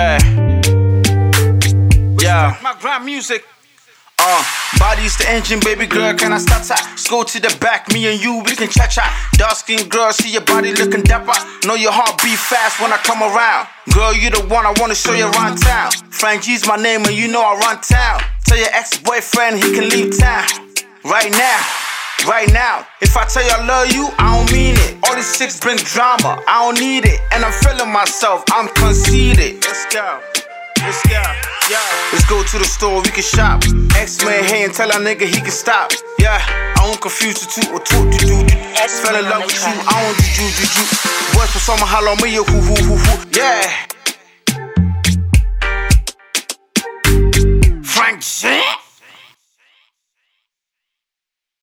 Yeah. Yeah. My grand music. Uh, body's the engine, baby girl, can I start? Let's go to the back, me and you, we can cha cha. Dark skin girl, see your body looking dapper. Know your heart beat fast when I come around. Girl, you the one I wanna show you around town. Frank-G's my name, and you know I run town. Tell your ex boyfriend he can leave town. Right now, right now. If I tell you I love you, I don't mean it. All these chicks bring drama, I don't need it. And I'm feeling myself, I'm conceited. Let's go. Let's go, yeah. Let's go to the store, we can shop. X-Men hey and tell that nigga he can stop. Yeah, I don't confuse the two or two to do. Fell in love with you, I don't do do do do. Boys for summer, how long me you hoo hoo hoo hoo. Yeah.